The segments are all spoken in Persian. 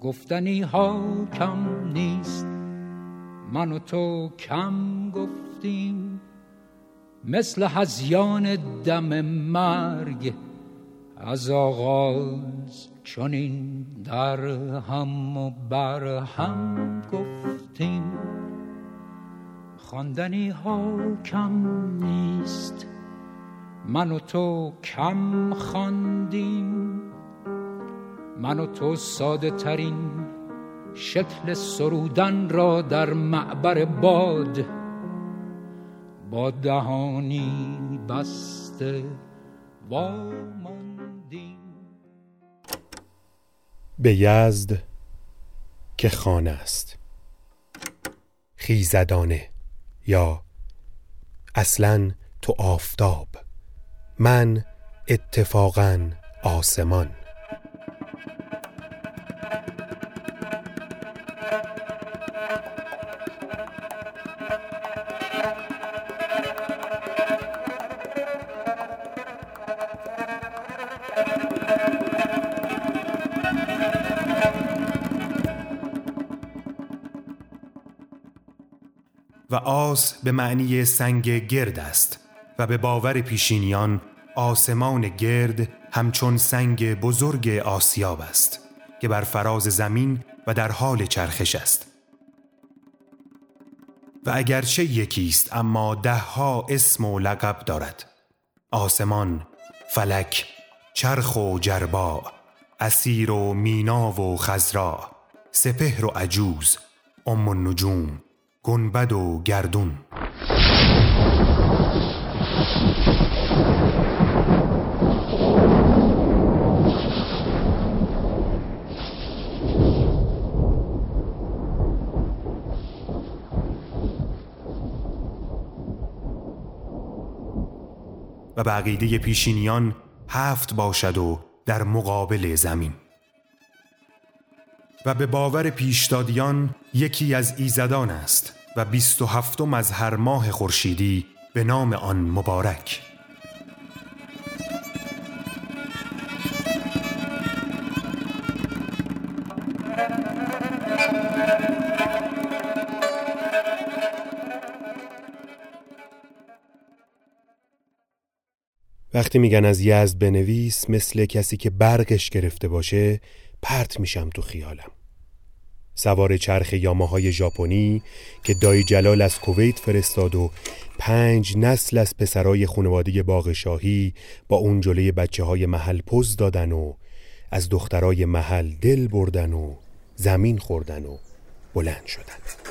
گفتنی ها کم نیست من و تو کم گفتیم مثل هزیان دم مرگ از آغاز چنین در هم و بر هم گفتیم. خواندنی ها کم نیست من و تو کم خواندیم. من و تو ساده ترین شکل سرودن را در معبر باد. با دهانی بسته واماندیم به یزد که خانه است. خیزدانه یا اصلا تو آفتاب. من اتفاقا آسمان. آس به معنی سنگ گرد است و به باور پیشینیان آسمان گرد همچون سنگ بزرگ آسیاب است که بر فراز زمین و در حال چرخش است. و اگرچه یکیست اما دهها اسم و لقب دارد. آسمان، فلک، چرخ و جربا، اسیر و مینا و خزرا، سپهر و عجوز، ام النجوم، گنبد و گردون. و بقیده پیشینیان هفت باشد و در مقابل زمین. و به باور پیشدادیان یکی از ایزدان است. و بیست و هفتم از هر ماه خورشیدی به نام آن مبارک. وقتی میگن از یزد بنویس مثل کسی که برقش گرفته باشه پرت میشم تو خیالم. سوار چرخ یاماهای ژاپنی که دایی جلال از کویت فرستاد و پنج نسل از پسرای خانواده باغ شاهی با اون جلوی بچه های محل پوز دادن و از دخترای محل دل بردن و زمین خوردن و بلند شدن.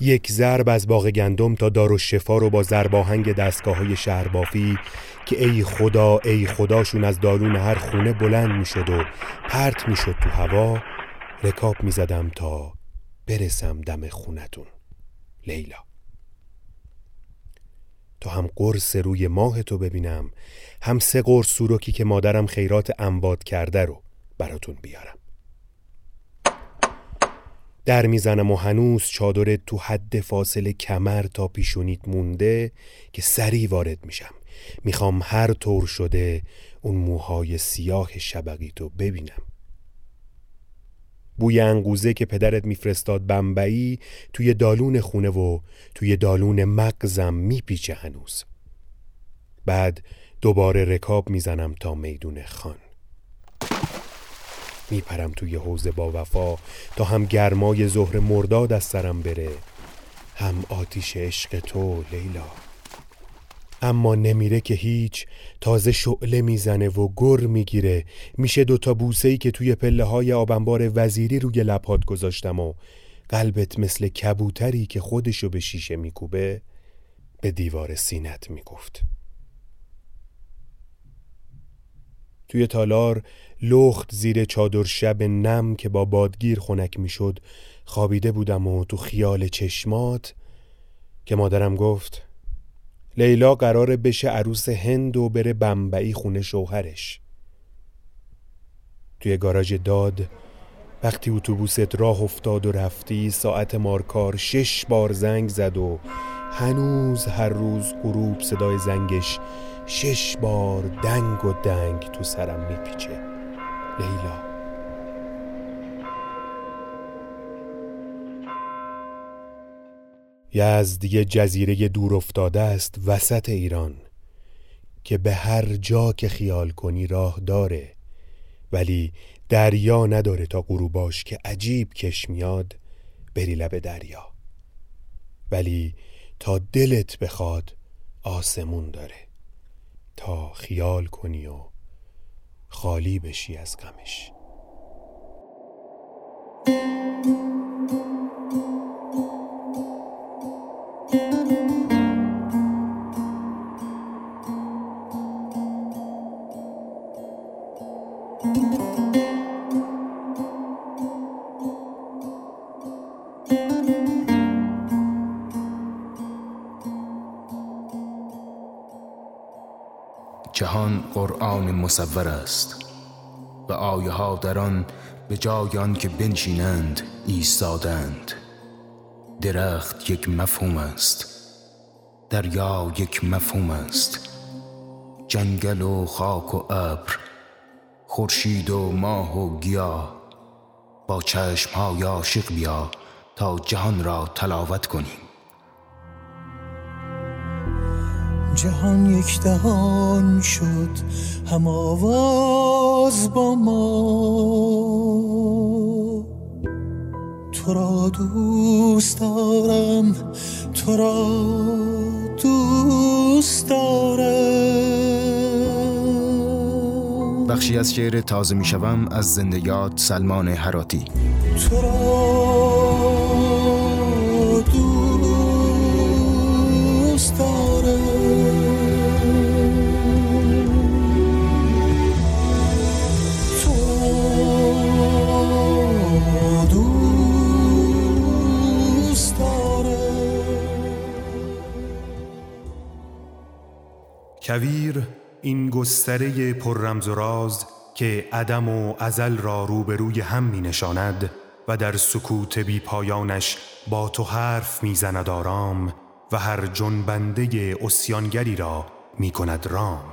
یک ضرب از باغ گندم تا دار و شفا رو با ضرباهنگ دستگاه های شهر بافی که ای خدا ای خداشون از دارون هر خونه بلند می‌شد و پرت می‌شد تو هوا رکاب می‌زدم تا برسم دم خونتون. لیلا. تا هم قرص روی ماه تو ببینم هم سه قرص سوروکی که مادرم خیرات انباد کرده رو براتون بیارم. در می‌زنم و هنوز چادرت تو حد فاصله کمر تا پیشونیت مونده که سری وارد میشم. می‌خوام هر طور شده اون موهای سیاه شبقی تو ببینم. بوی انگوزه که پدرت میفرستاد بمبئی توی دالون خونه و توی دالون مغزم میپیچه هنوز. بعد دوباره رکاب می‌زنم تا میدون خان. میپرم توی حوزه با وفا تا هم گرمای ظهر مرداد از سرم بره. هم آتیش عشق تو لیلا. اما نمیره که هیچ تازه شعله می‌زنه و گر می‌گیره. میشه دوتا بوسه ای که توی پله های آبنبار وزیری روی لبات گذاشتم و قلبت مثل کبوتری که خودشو به شیشه میکوبه به دیوار سینت می‌گفت. توی تالار لخت زیر چادر شب نم که با بادگیر خنک می‌شد خوابیده بودم و تو خیال چشمات که مادرم گفت لیلا قراره بشه عروس هند و بره بمبئی خونه شوهرش. توی گاراژ داد وقتی اتوبوست راه افتاد و رفتی ساعت مارکار شش بار زنگ زد و هنوز هر روز غروب صدای زنگش شش بار دنگ و دنگ تو سرم میپیچه. لیلا. یزد یه جزیره دور افتاده است وسط ایران که به هر جا که خیال کنی راه داره ولی دریا نداره تا غروباش که عجیب کش میاد بری لب دریا. ولی تا دلت بخواد آسمون داره تا خیال کنی و خالی بشی از غمش. جهان قرآن مصور است و آیه ها در آن به جای که بنشینند ایستادند. درخت یک مفهوم است دریا یک مفهوم است. جنگل و خاک و ابر خورشید و ماه و گیاه با چشم های عاشق بیا تا جهان را تلاوت کنیم. جهان یک دهان شد هم آواز با ما. تو را دوست دارم تو را دوست دارم. بخشی از شعر تازه می شوم از زندگیات سلمان حراتی. تو را کویر این گستره پر رمز و راز که عدم و ازل را روبروی هم می نشاند و در سکوت بی پایانش با تو حرف می زند آرام و هر جنبنده اسیانگری را می کند رام.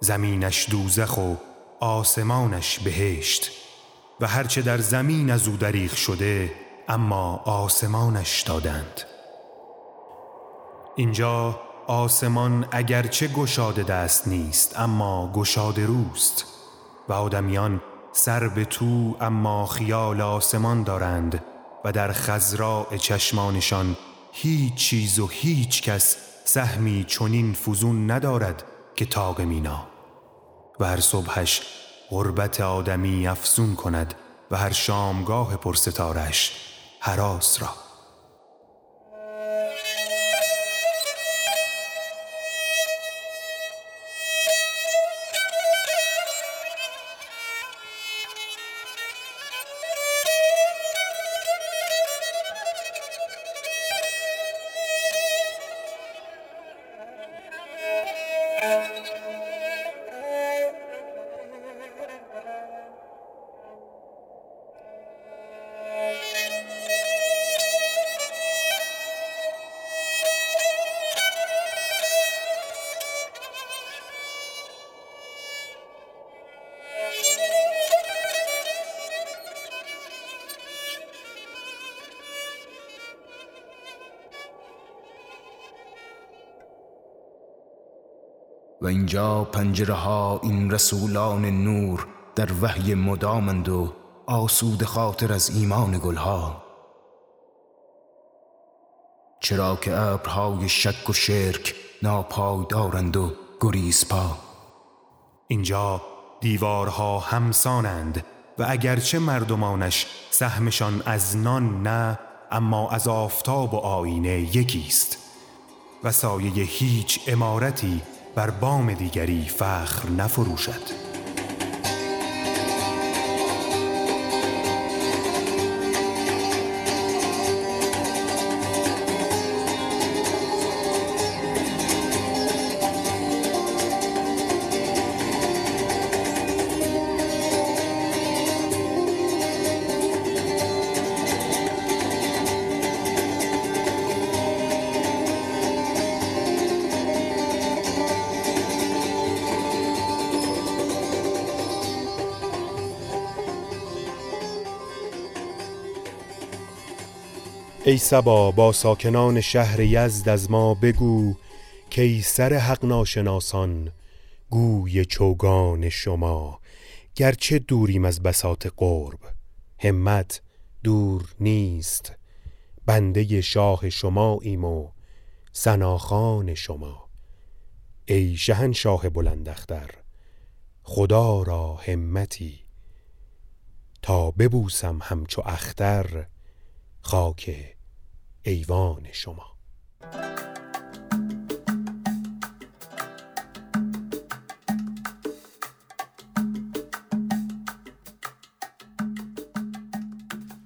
زمینش دوزخ و آسمانش بهشت و هرچه در زمین از او دریغ شده اما آسمانش دادند. اینجا آسمان اگرچه گشاده دست نیست اما گشاده روست. و آدمیان سر به تو اما خیال آسمان دارند و در خزراء چشمانشان هیچ چیز و هیچ کس سهمی چنین فزون ندارد که تاق مینا. و هر صبحش غربت آدمی افزون کند و هر شامگاه پرستارش حراس را. اینجا پنجره ها این رسولان نور در وحی مدامند و آسود خاطر از ایمان گلها. چرا که ابرهای شک و شرک ناپایدارند و گریز پا. اینجا دیوارها همسانند و اگرچه مردمانش سهمشان از نان نه اما از آفتاب و آینه یکیست. و سایه هیچ امارتی بر بام دیگری فخر نفروشد. ای سبا با ساکنان شهر یزد از ما بگو که سر حق ناشناسان گوی چوگان شما. گرچه دوریم از بساط قرب همت دور نیست. بنده شاه شما ایم و سناخان شما. ای شهنشاه بلندختر خدا را همتی. تا ببوسم همچو اختر خاک ایوان شما.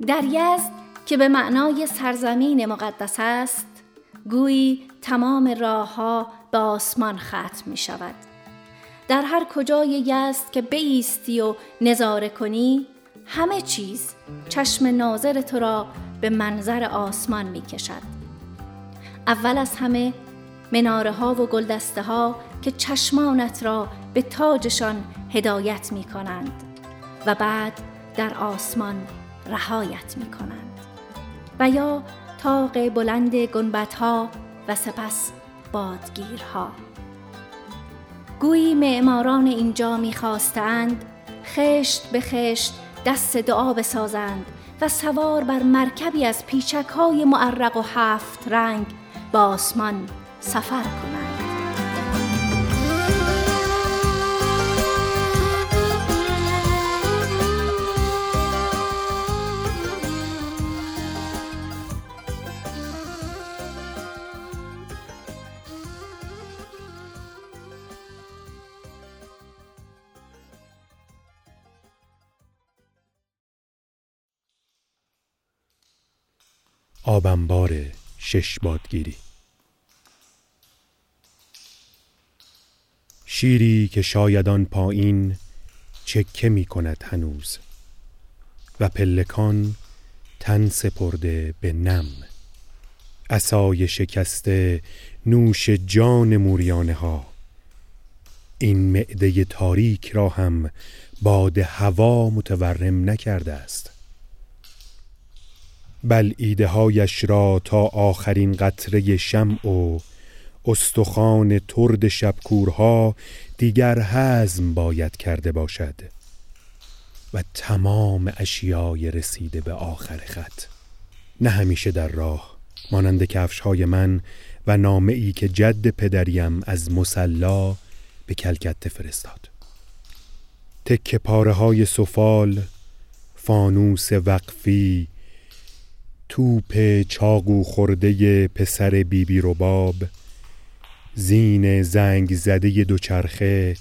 در یزد که به معنای سرزمین مقدس است گویی تمام راه ها به آسمان ختم می شود در هر کجای یزد که بیستی و نظاره کنی همه چیز چشم ناظر تو را به منظر آسمان می کشد اول از همه مناره ها و گلدسته ها که چشمانت را به تاجشان هدایت می کنند و بعد در آسمان رهایت می کنند و یا تاق بلند گنبت ها و سپس بادگیرها. گویی معماران اینجا می‌خواستند خشت به خشت دست دعا بسازند و سوار بر مرکبی از پیچک های معرق و هفت رنگ به آسمان سفر کنند آبنبار شش بادگیری. شیری که شاید آن پایین چکه می کند هنوز و پلکان تن سپرده به نم. اسای شکسته نوش جان موریانه ها. این معده تاریک را هم باد هوا متورم نکرده است. بل ایده هایش را تا آخرین قطره شمع و استخوان ترد شبکورها دیگر حزم باید کرده باشد و تمام اشیای رسیده به آخر خط. نه همیشه در راه مانند کفش های من و نامه ای که جد پدریم از مسلا به کلکته فرستاد. تک پاره های سفال فانوس وقفی توپ چاقو خورده پسر بیبی رباب زین زنگ زده دوچرخه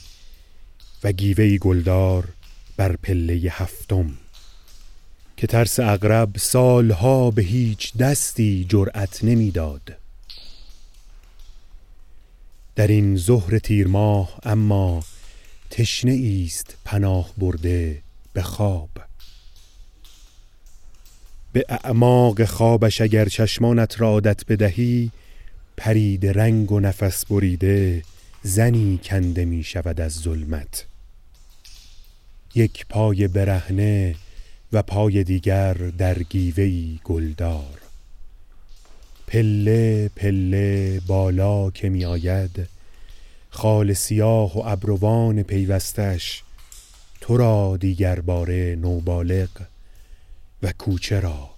و گیوه گلدار بر پله هفتم که ترس اغرب سالها به هیچ دستی جرأت نمی‌داد. در این ظهر تیر ماه اما تشنه است پناه برده به خواب به اعماق خوابش اگر چشمانت را عادت بدهی پرید رنگ و نفس بریده زنی کنده می شود از ظلمت. یک پای برهنه و پای دیگر در گیوهی گلدار. پله پله بالا که می آید خال سیاه و ابروان پیوستش تو را دیگر باره نوبالغ و کوچه را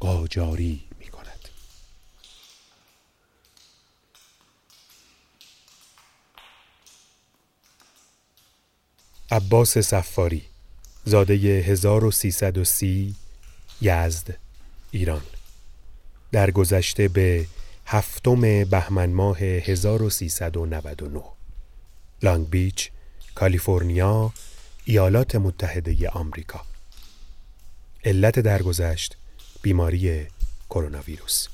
قاجاری می کند. عباس سفاری زاده 1330 یزد ایران. در گذشته به هفتم بهمن ماه 1399 لانگ بیچ کالیفرنیا ایالات متحده آمریکا. علت درگذشت بیماری کرونا ویروس.